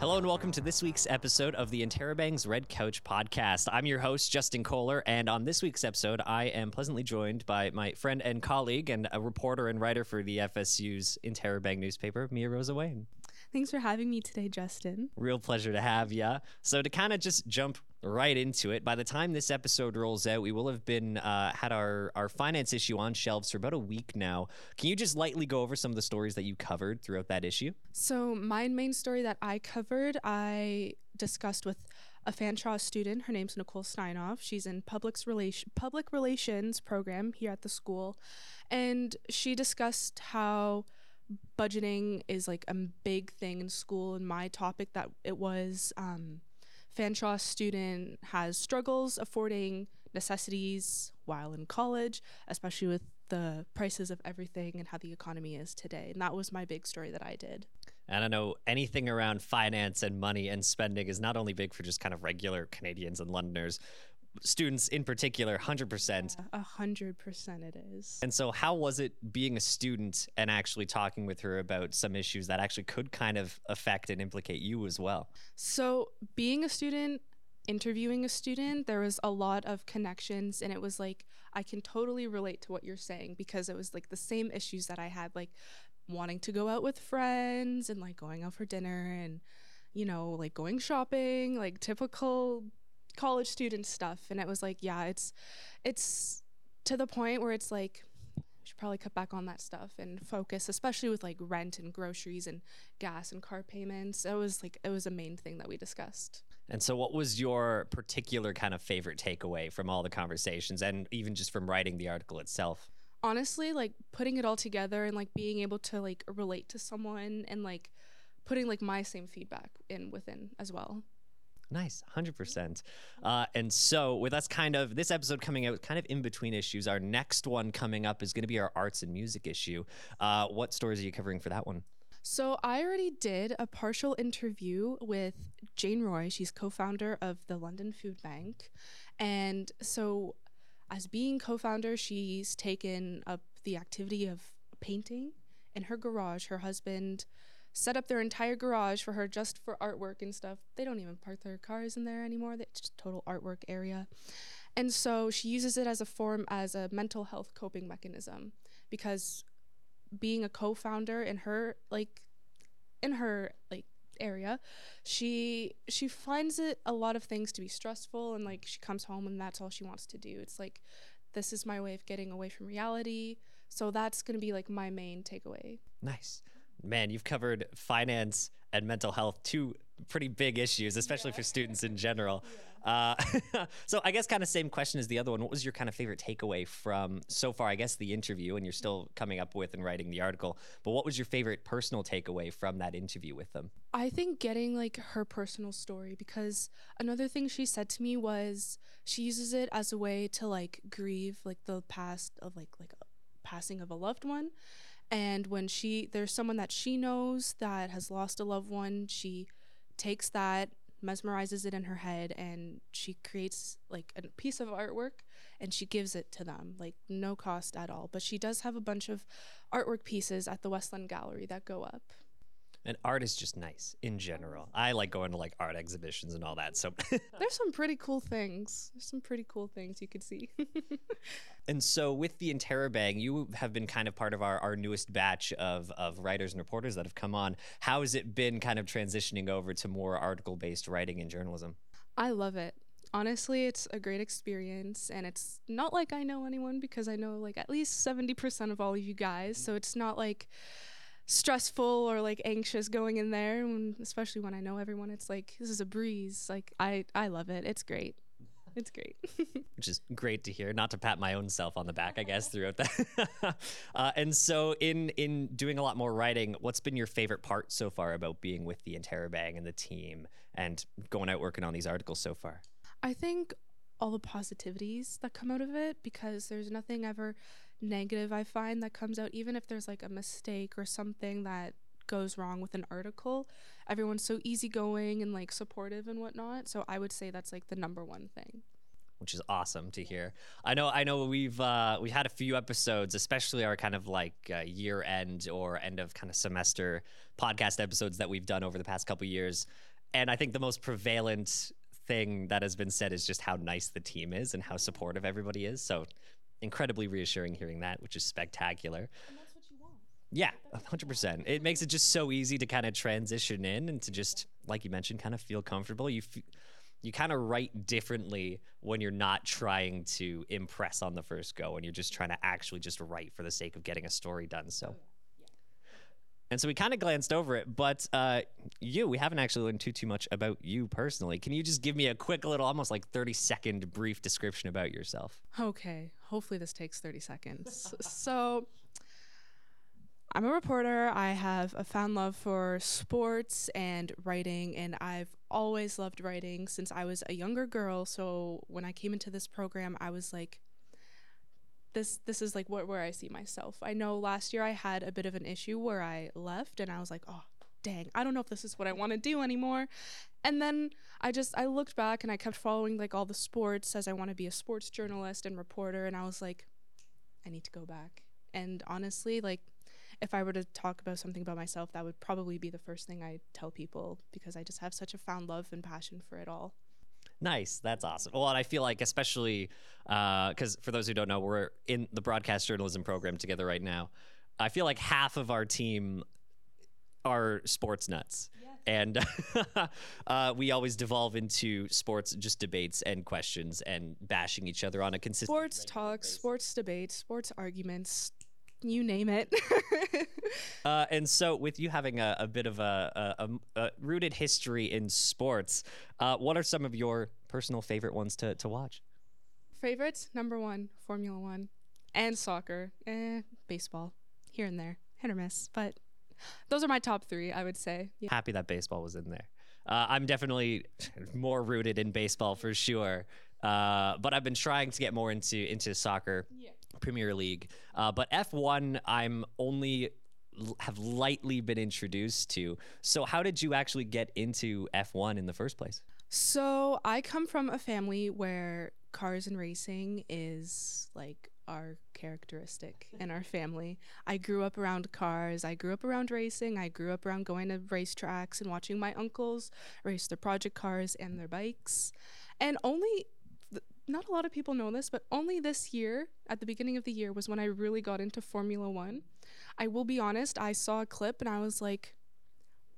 Hello and welcome to this week's episode of the Interrobangs Red Couch podcast. I'm your host, Justin Koehler, and on this week's episode, I am pleasantly joined by my friend and colleague and a reporter and writer for the FSU's Interrobang newspaper, Mia Rosa Wayne. Thanks for having me today, Justin. Real pleasure to have you. So to kind of just jump right into it, by the time this episode rolls out, we will have been uh, had our our finance issue on shelves for about a week now. Can you just lightly go over some of the stories that you covered throughout that issue? So my main story that I covered, I discussed with a Fanshawe student. Her name's Nicole Steinoff. She's in public relation public relations program here at the school, and she discussed how budgeting is like a big thing in school and my topic that it was um, fanshawe student has struggles affording necessities while in college especially with the prices of everything and how the economy is today and that was my big story that i did. And I know anything around finance and money and spending is not only big for just kind of regular Canadians and Londoners, students in particular 100% a hundred percent it is. And so how was it being a student and actually talking with her about some issues that actually could kind of affect and implicate you as well? So being a student interviewing a student there was a lot of connections and it was like i can totally relate to what you're saying because it was like the same issues that i had like wanting to go out with friends and like going out for dinner and you know like going shopping like typical college student stuff and it was like yeah it's it's to the point where it's like we should probably cut back on that stuff and focus especially with like rent and groceries and gas and car payments. It was like it was a main thing that we discussed. And so what was your particular kind of favorite takeaway from all the conversations and even just from writing the article itself? Honestly like putting it all together and like being able to like relate to someone and like putting like my same feedback in within as well Nice, 100%. Uh, and so, with us kind of this episode coming out kind of in between issues, our next one coming up is going to be our arts and music issue. Uh, what stories are you covering for that one? So, I already did a partial interview with Jane Roy. She's co founder of the London Food Bank. And so, as being co founder, she's taken up the activity of painting in her garage. Her husband set up their entire garage for her just for artwork and stuff. They don't even park their cars in there anymore. It's just total artwork area. And so she uses it as a form as a mental health coping mechanism because being a co-founder in her like in her like area she she finds it a lot of things to be stressful and like she comes home and that's all she wants to do it's like this is my way of getting away from reality so that's going to be like my main takeaway nice man, you've covered finance and mental health, two pretty big issues, especially yeah. for students in general. Yeah. Uh, so I guess kind of same question as the other one. What was your kind of favorite takeaway from so far? I guess the interview, and you're still coming up with and writing the article. But what was your favorite personal takeaway from that interview with them? I think getting like her personal story because another thing she said to me was she uses it as a way to like grieve like the past of like like passing of a loved one and when she, there's someone that she knows that has lost a loved one, she takes that, mesmerizes it in her head, and she creates like a piece of artwork and she gives it to them, like no cost at all. But she does have a bunch of artwork pieces at the Westland Gallery that go up. And art is just nice in general. I like going to like art exhibitions and all that. So there's some pretty cool things. There's some pretty cool things you could see. and so with the Interrobang, you have been kind of part of our, our newest batch of, of writers and reporters that have come on. How has it been kind of transitioning over to more article based writing and journalism? I love it honestly it's a great experience and it's not like i know anyone because i know like at least 70% of all of you guys so it's not like stressful or like anxious going in there and especially when i know everyone it's like this is a breeze like i i love it. It's great. It's great. Which is great to hear. Not to pat my own self on the back i guess throughout that uh, and so in in doing a lot more writing what's been your favorite part so far about being with the interrobang and the team and going out working on these articles so far? I think all the positivities that come out of it because there's nothing ever negative I find that comes out, even if there's like a mistake or something that goes wrong with an article. Everyone's so easygoing and like supportive and whatnot. So I would say that's like the number one thing which is awesome to hear. I know, I know, we've uh, we had a few episodes, especially our kind of like uh, year end or end of kind of semester podcast episodes that we've done over the past couple years, and I think the most prevalent thing that has been said is just how nice the team is and how supportive everybody is. So incredibly reassuring hearing that, which is spectacular. Yeah, 100%. It makes it just so easy to kind of transition in and to just, like you mentioned, kind of feel comfortable. You f- you kind of write differently when you're not trying to impress on the first go and you're just trying to actually just write for the sake of getting a story done. So. And so we kind of glanced over it, but uh, you, we haven't actually learned too too much about you personally. Can you just give me a quick little, almost like thirty second brief description about yourself? Okay, hopefully this takes 30 seconds. so, I'm a reporter. I have a found love for sports and writing, and I've always loved writing since I was a younger girl. So, when I came into this program, I was like, this this is like what where I see myself. I know last year I had a bit of an issue where I left and I was like, "Oh, dang, I don't know if this is what I want to do anymore." And then I just I looked back and I kept following like all the sports as I want to be a sports journalist and reporter and I was like, I need to go back. And honestly, like if I were to talk about something about myself, that would probably be the first thing I tell people because I just have such a found love and passion for it all. Nice. That's awesome. Well, and I feel like, especially because uh, for those who don't know, we're in the broadcast journalism program together right now. I feel like half of our team are sports nuts. Yes. And uh, we always devolve into sports, just debates and questions and bashing each other on a consistent sports talk, basis. sports debates, sports arguments, you name it. uh, and so, with you having a, a bit of a, a, a, rooted history in sports, uh, what are some of your personal favorite ones to, to watch? Favorites number one, Formula One, and soccer, eh, baseball, here and there, hit or miss, but those are my top three. I would say. Yeah. Happy that baseball was in there. Uh, I'm definitely more rooted in baseball for sure. Uh, but I've been trying to get more into into soccer. Yeah. Premier League. Uh, but F1, I'm only have lightly been introduced to. So, how did you actually get into F1 in the first place? So, I come from a family where cars and racing is like our characteristic in our family. I grew up around cars. I grew up around racing. I grew up around going to racetracks and watching my uncles race their project cars and their bikes. And only not a lot of people know this, but only this year, at the beginning of the year, was when I really got into Formula One. I will be honest, I saw a clip and I was like,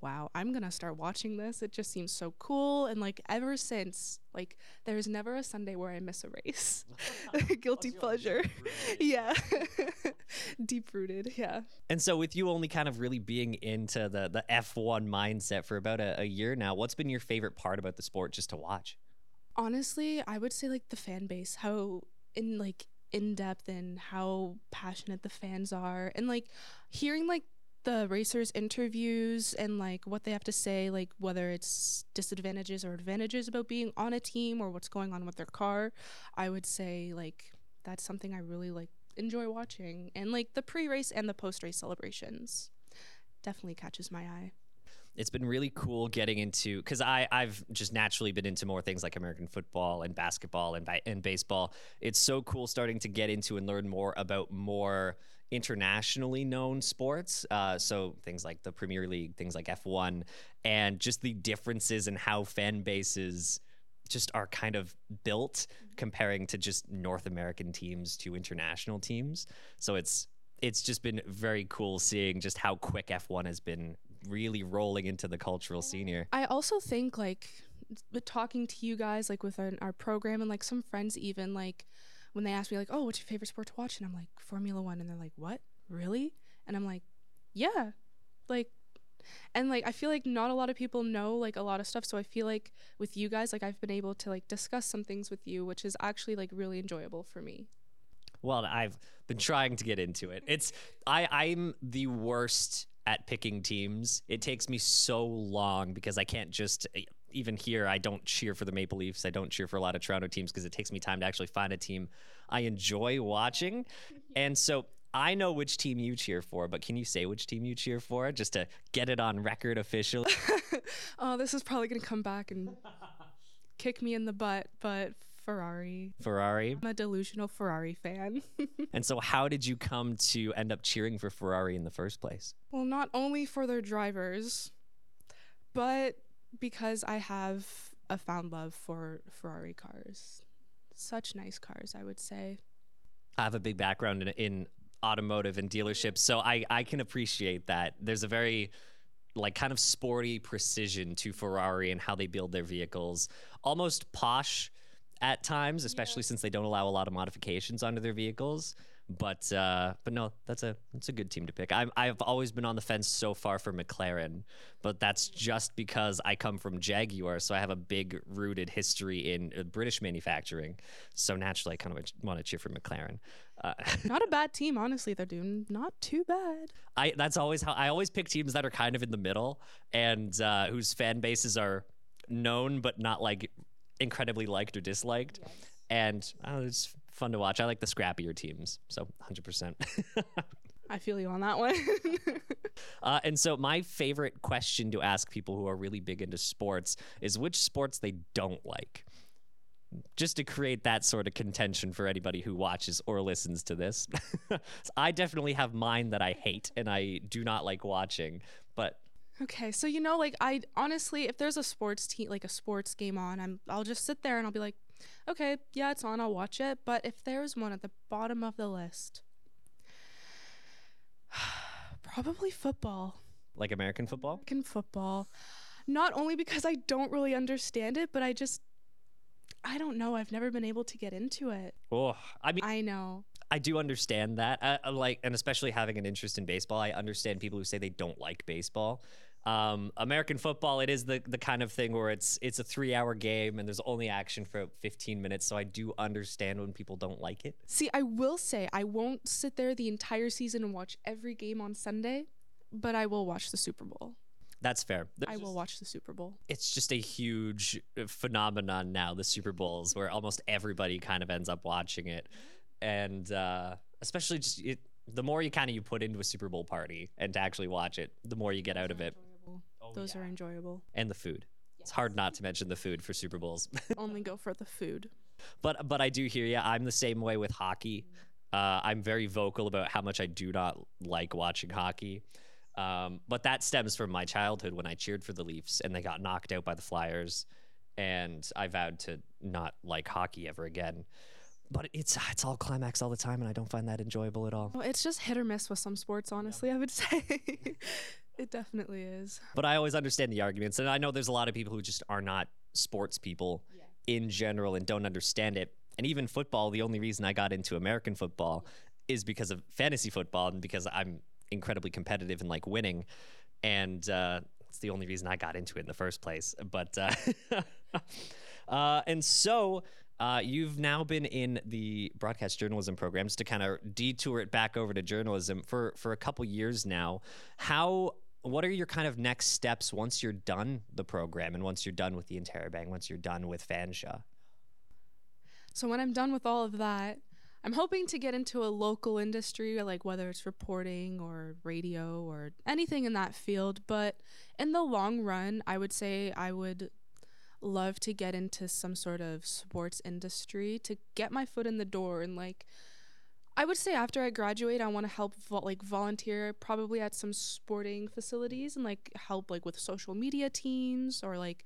wow, I'm gonna start watching this. It just seems so cool. And like ever since, like there's never a Sunday where I miss a race. Guilty pleasure. yeah. Deep rooted. Yeah. And so with you only kind of really being into the the F1 mindset for about a, a year now, what's been your favorite part about the sport just to watch? Honestly, I would say like the fan base, how in like in depth and how passionate the fans are, and like hearing like the racers' interviews and like what they have to say, like whether it's disadvantages or advantages about being on a team or what's going on with their car. I would say like that's something I really like enjoy watching, and like the pre-race and the post-race celebrations definitely catches my eye it's been really cool getting into because I I've just naturally been into more things like American football and basketball and and baseball. It's so cool starting to get into and learn more about more internationally known sports. Uh, so things like the Premier League, things like F1, and just the differences in how fan bases just are kind of built comparing to just North American teams to international teams. So it's it's just been very cool seeing just how quick F1 has been really rolling into the cultural scene here. I also think like with talking to you guys like with our, our program and like some friends even like when they ask me like, "Oh, what's your favorite sport to watch?" and I'm like, "Formula 1." And they're like, "What? Really?" And I'm like, "Yeah." Like and like I feel like not a lot of people know like a lot of stuff, so I feel like with you guys like I've been able to like discuss some things with you, which is actually like really enjoyable for me. Well, I've been trying to get into it. It's I I'm the worst at picking teams. It takes me so long because I can't just eh, even here I don't cheer for the Maple Leafs. I don't cheer for a lot of Toronto teams because it takes me time to actually find a team I enjoy watching. And so I know which team you cheer for, but can you say which team you cheer for just to get it on record officially? oh, this is probably going to come back and kick me in the butt, but Ferrari. Ferrari. I'm a delusional Ferrari fan. and so, how did you come to end up cheering for Ferrari in the first place? Well, not only for their drivers, but because I have a found love for Ferrari cars. Such nice cars, I would say. I have a big background in, in automotive and dealerships, so I, I can appreciate that. There's a very like kind of sporty precision to Ferrari and how they build their vehicles, almost posh at times, especially since they don't allow a lot of modifications onto their vehicles. But uh, but no, that's a that's a good team to pick. I'm, I've always been on the fence so far for McLaren, but that's just because I come from Jaguar, so I have a big rooted history in uh, British manufacturing. So naturally, I kind of want to cheer for McLaren. Uh, Not a bad team, honestly. They're doing not too bad. I that's always how I always pick teams that are kind of in the middle and uh, whose fan bases are known but not like incredibly liked or disliked. And uh, it's fun to watch. I like the scrappier teams, so 100%. I feel you on that one. uh, and so, my favorite question to ask people who are really big into sports is which sports they don't like. Just to create that sort of contention for anybody who watches or listens to this. I definitely have mine that I hate and I do not like watching, but okay, so you know, like I honestly, if there's a sports team, like a sports game on, I'm I'll just sit there and I'll be like, okay, yeah, it's on, I'll watch it. But if there's one at the bottom of the list, probably football. like American football? American football. Not only because I don't really understand it, but I just I don't know. I've never been able to get into it. Oh, I mean, I know. I do understand that. Uh, uh, like, and especially having an interest in baseball, I understand people who say they don't like baseball. Um, American football, it is the the kind of thing where it's it's a three hour game and there's only action for 15 minutes. So I do understand when people don't like it. See, I will say I won't sit there the entire season and watch every game on Sunday, but I will watch the Super Bowl. That's fair. I will watch the Super Bowl. It's just a huge phenomenon now, the Super Bowls, where almost everybody kind of ends up watching it, and uh, especially just it, the more you kind of you put into a Super Bowl party and to actually watch it, the more you get out of it. Those are enjoyable. And the food. It's hard not to mention the food for Super Bowls. Only go for the food. but but I do hear you. I'm the same way with hockey. Uh, I'm very vocal about how much I do not like watching hockey. Um, but that stems from my childhood when I cheered for the Leafs and they got knocked out by the Flyers, and I vowed to not like hockey ever again. But it's it's all climax all the time, and I don't find that enjoyable at all. Well, it's just hit or miss with some sports, honestly, I would say. it definitely is. But I always understand the arguments, and I know there's a lot of people who just are not sports people in general and don't understand it. And even football, the only reason I got into American football is because of fantasy football and because I'm incredibly competitive and like winning. And uh, it's the only reason I got into it in the first place. But uh, uh, and so uh, you've now been in the broadcast journalism programs to kind of detour it back over to journalism for for a couple years now. How what are your kind of next steps once you're done the program and once you're done with the Interrobang, once you're done with Fanshawe? So when I'm done with all of that, I'm hoping to get into a local industry, like whether it's reporting or radio or anything in that field. But in the long run, I would say I would love to get into some sort of sports industry to get my foot in the door and like I would say after I graduate, I want to help vo- like volunteer probably at some sporting facilities and like help like with social media teams or like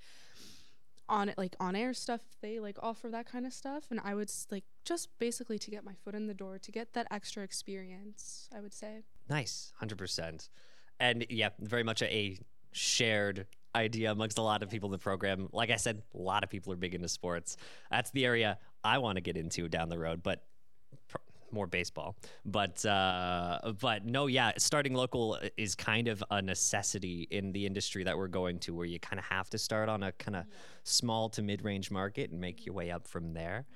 on it like on air stuff if they like offer that kind of stuff and I would like just basically to get my foot in the door to get that extra experience, I would say. Nice, hundred percent, and yeah, very much a, shared idea amongst a lot of people in the program. Like I said, a lot of people are big into sports. That's the area I want to get into down the road, but more baseball. But uh, but no, yeah, starting local is kind of a necessity in the industry that we're going to, where you kind of have to start on a kind of small to mid range market and make your way up from there.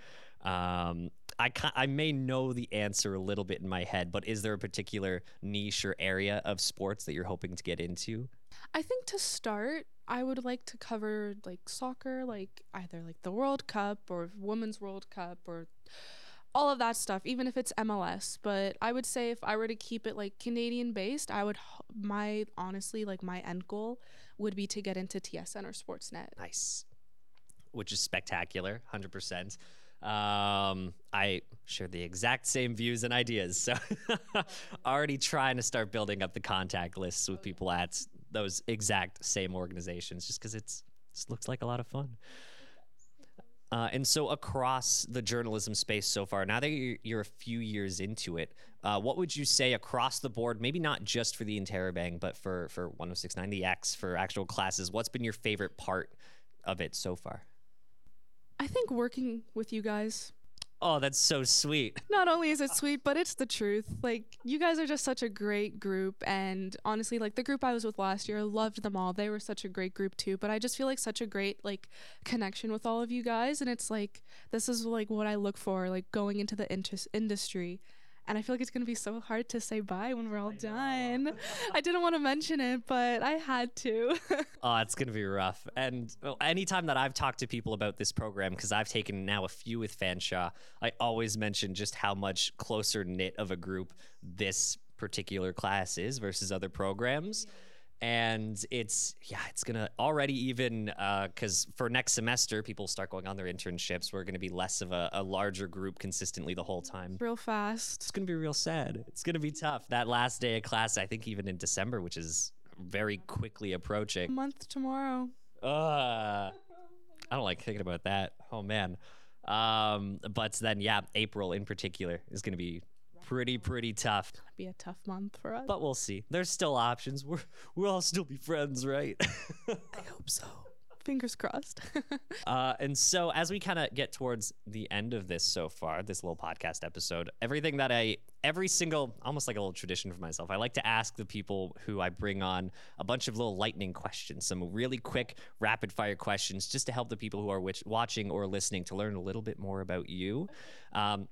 Um, I I may know the answer a little bit in my head, but is there a particular niche or area of sports that you're hoping to get into? I think to start, I would like to cover like soccer, like either like the World Cup or Women's World Cup or all of that stuff, even if it's MLS. But I would say if I were to keep it like Canadian based, I would my honestly like my end goal would be to get into TSN or Sportsnet. Nice, which is spectacular, hundred percent. Um, I share the exact same views and ideas, so already trying to start building up the contact lists with people at those exact same organizations, just because it's This looks like a lot of fun. Uh, and so, across the journalism space so far, now that you're, you're a few years into it, uh, what would you say across the board, maybe not just for the Interrobang, but for, for 1069 The X, for actual classes, what's been your favorite part of it so far? I think working with you guys. Oh, that's so sweet. Not only is it sweet, but it's the truth. Like you guys are just such a great group and honestly like the group I was with last year, I loved them all. They were such a great group too, but I just feel like such a great like connection with all of you guys and it's like this is like what I look for like going into the inter- industry and I feel like it's gonna be so hard to say bye when we're all I done. I didn't want to mention it, but I had to. oh, it's gonna be rough. And well, anytime that I've talked to people about this program, because I've taken now a few with Fanshawe, I always mention just how much closer knit of a group this particular class is versus other programs. Yeah and it's yeah it's gonna already even because uh, for next semester people start going on their internships. We're gonna be less of a, a, larger group consistently the whole time. Real fast. It's gonna be real sad. It's gonna be tough. That last day of class i think even in december which is very quickly approaching. A month tomorrow. Uh i don't like thinking about that. Oh man. Um but then yeah april in particular is gonna be pretty pretty tough. Gonna be a tough month for us. But we'll see. There's still options. We're we'll all still be friends, right? I hope so. Fingers crossed. uh, and so, as we kind of get towards the end of this so far, this little podcast episode, everything that I, every single, almost like a little tradition for myself, I like to ask the people who I bring on a bunch of little lightning questions, some really quick, rapid fire questions, just to help the people who are watching or listening to learn a little bit more about you. Um,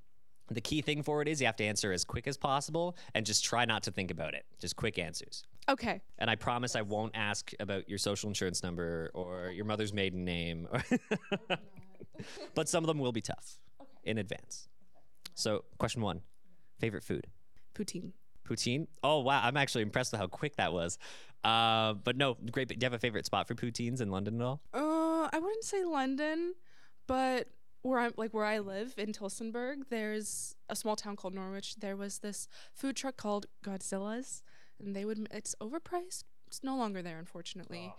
the key thing for it is you have to answer as quick as possible and just try not to think about it. Just quick answers. Okay. And I promise I won't ask about your social insurance number or your mother's maiden name. but some of them will be tough okay. in advance. So, question one favorite food? Poutine. Poutine? Oh, wow. I'm actually impressed with how quick that was. Uh, but no, great. Do you have a favorite spot for poutines in London at all? Uh, I wouldn't say London, but where I'm like where I live in Tillsonburg, there's a small town called Norwich. There was this food truck called Godzilla's, and they would it's overpriced. It's no longer there, unfortunately. Oh.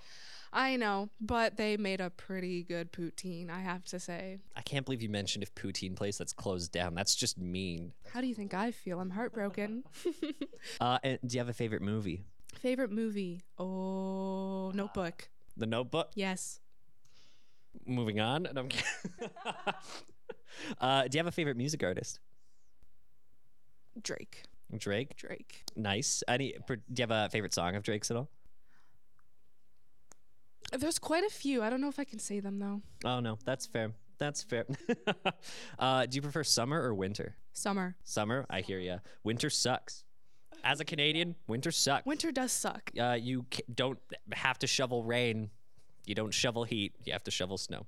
I know, but they made a pretty good poutine, I have to say. I can't believe you mentioned a poutine place that's closed down. That's just mean. How do you think I feel? I'm heartbroken. uh, and do you have a favorite movie? Favorite movie? Oh, Notebook. The Notebook? Yes moving on. No, uh, do you have a favorite music artist? Drake. Drake. Drake. Nice. Any? Do you have a favorite song of Drake's at all? There's quite a few. I don't know if I can say them though. Oh no, that's fair. That's fair. uh, do you prefer summer or winter? Summer. Summer. I hear you. Winter sucks. As a Canadian, winter sucks. Winter does suck. Uh, you don't have to shovel rain you don't shovel heat, you have to shovel snow.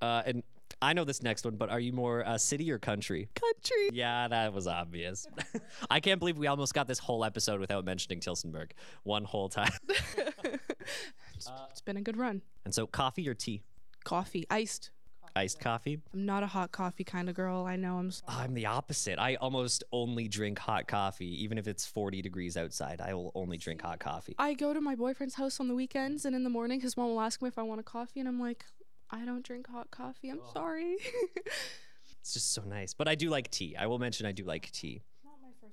Uh, and I know this next one, but are you more uh, city or country? Country. Yeah, that was obvious. I can't believe we almost got this whole episode without mentioning Tillsonburg one whole time. it's, uh, it's been a good run. And so, coffee or tea? Coffee, iced. Iced coffee? I'm not a hot coffee kind of girl. I know I'm. I'm the opposite. I almost only drink hot coffee, even if it's 40 degrees outside. I will only drink hot coffee. I go to my boyfriend's house on the weekends, and in the morning, his mom will ask me if I want a coffee, and I'm like, I don't drink hot coffee. I'm oh. sorry. it's just so nice. But I do like tea. I will mention I do like tea.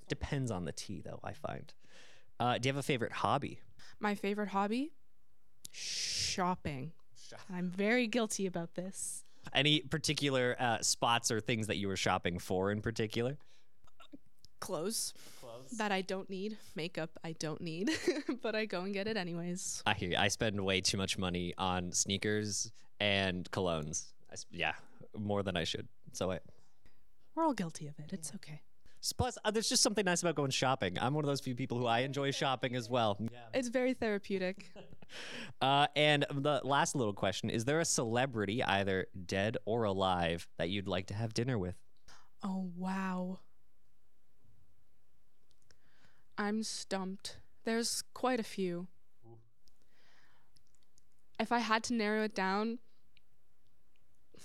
Depends on the tea, though, I find. Uh, do you have a favorite hobby? My favorite hobby? Shopping. I'm very guilty about this. Any particular uh, spots or things that you were shopping for in particular? Clothes. Clothes. That I don't need. Makeup I don't need, but I go and get it anyways. I hear you. I spend way too much money on sneakers and colognes. I, yeah, more than I should. So I. We're all guilty of it. It's okay. Plus, uh, there's just something nice about going shopping. I'm one of those few people who I enjoy shopping as well. Yeah. It's very therapeutic. uh, and the last little question Is there a celebrity, either dead or alive, that you'd like to have dinner with? Oh, wow. I'm stumped. There's quite a few. If I had to narrow it down,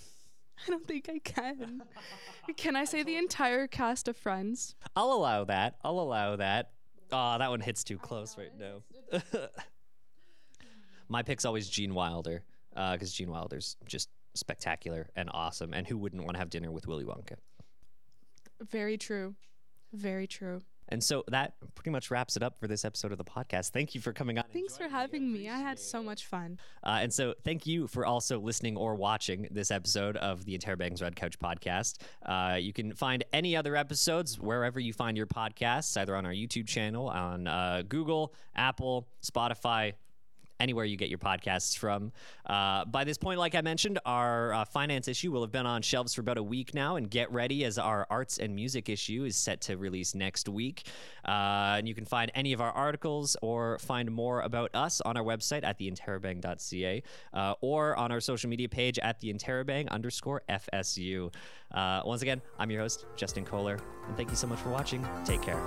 I don't think I can. can I say the entire cast of Friends? I'll allow that. I'll allow that. Oh, that one hits too close right now. My pick's always Gene Wilder. because Gene Wilder's just spectacular and awesome. And who wouldn't want to have dinner with Willy Wonka? Very true. Very true. And so that pretty much wraps it up for this episode of the podcast. Thank you for coming on. Thanks for having me. I had so much fun. Uh, and so, thank you for also listening or watching this episode of the Interrobangs Red Couch podcast. Uh, you can find any other episodes wherever you find your podcasts, either on our YouTube channel, on uh, Google, Apple, Spotify, anywhere you get your podcasts from. Uh, by this point, like I mentioned, our uh, finance issue will have been on shelves for about a week now, and get ready as our arts and music issue is set to release next week. Uh, and you can find any of our articles or find more about us on our website at theinterrobang.ca uh, or on our social media page at theinterrobang underscore FSU. Uh, once again, I'm your host, Justin Koehler, and thank you so much for watching. Take care.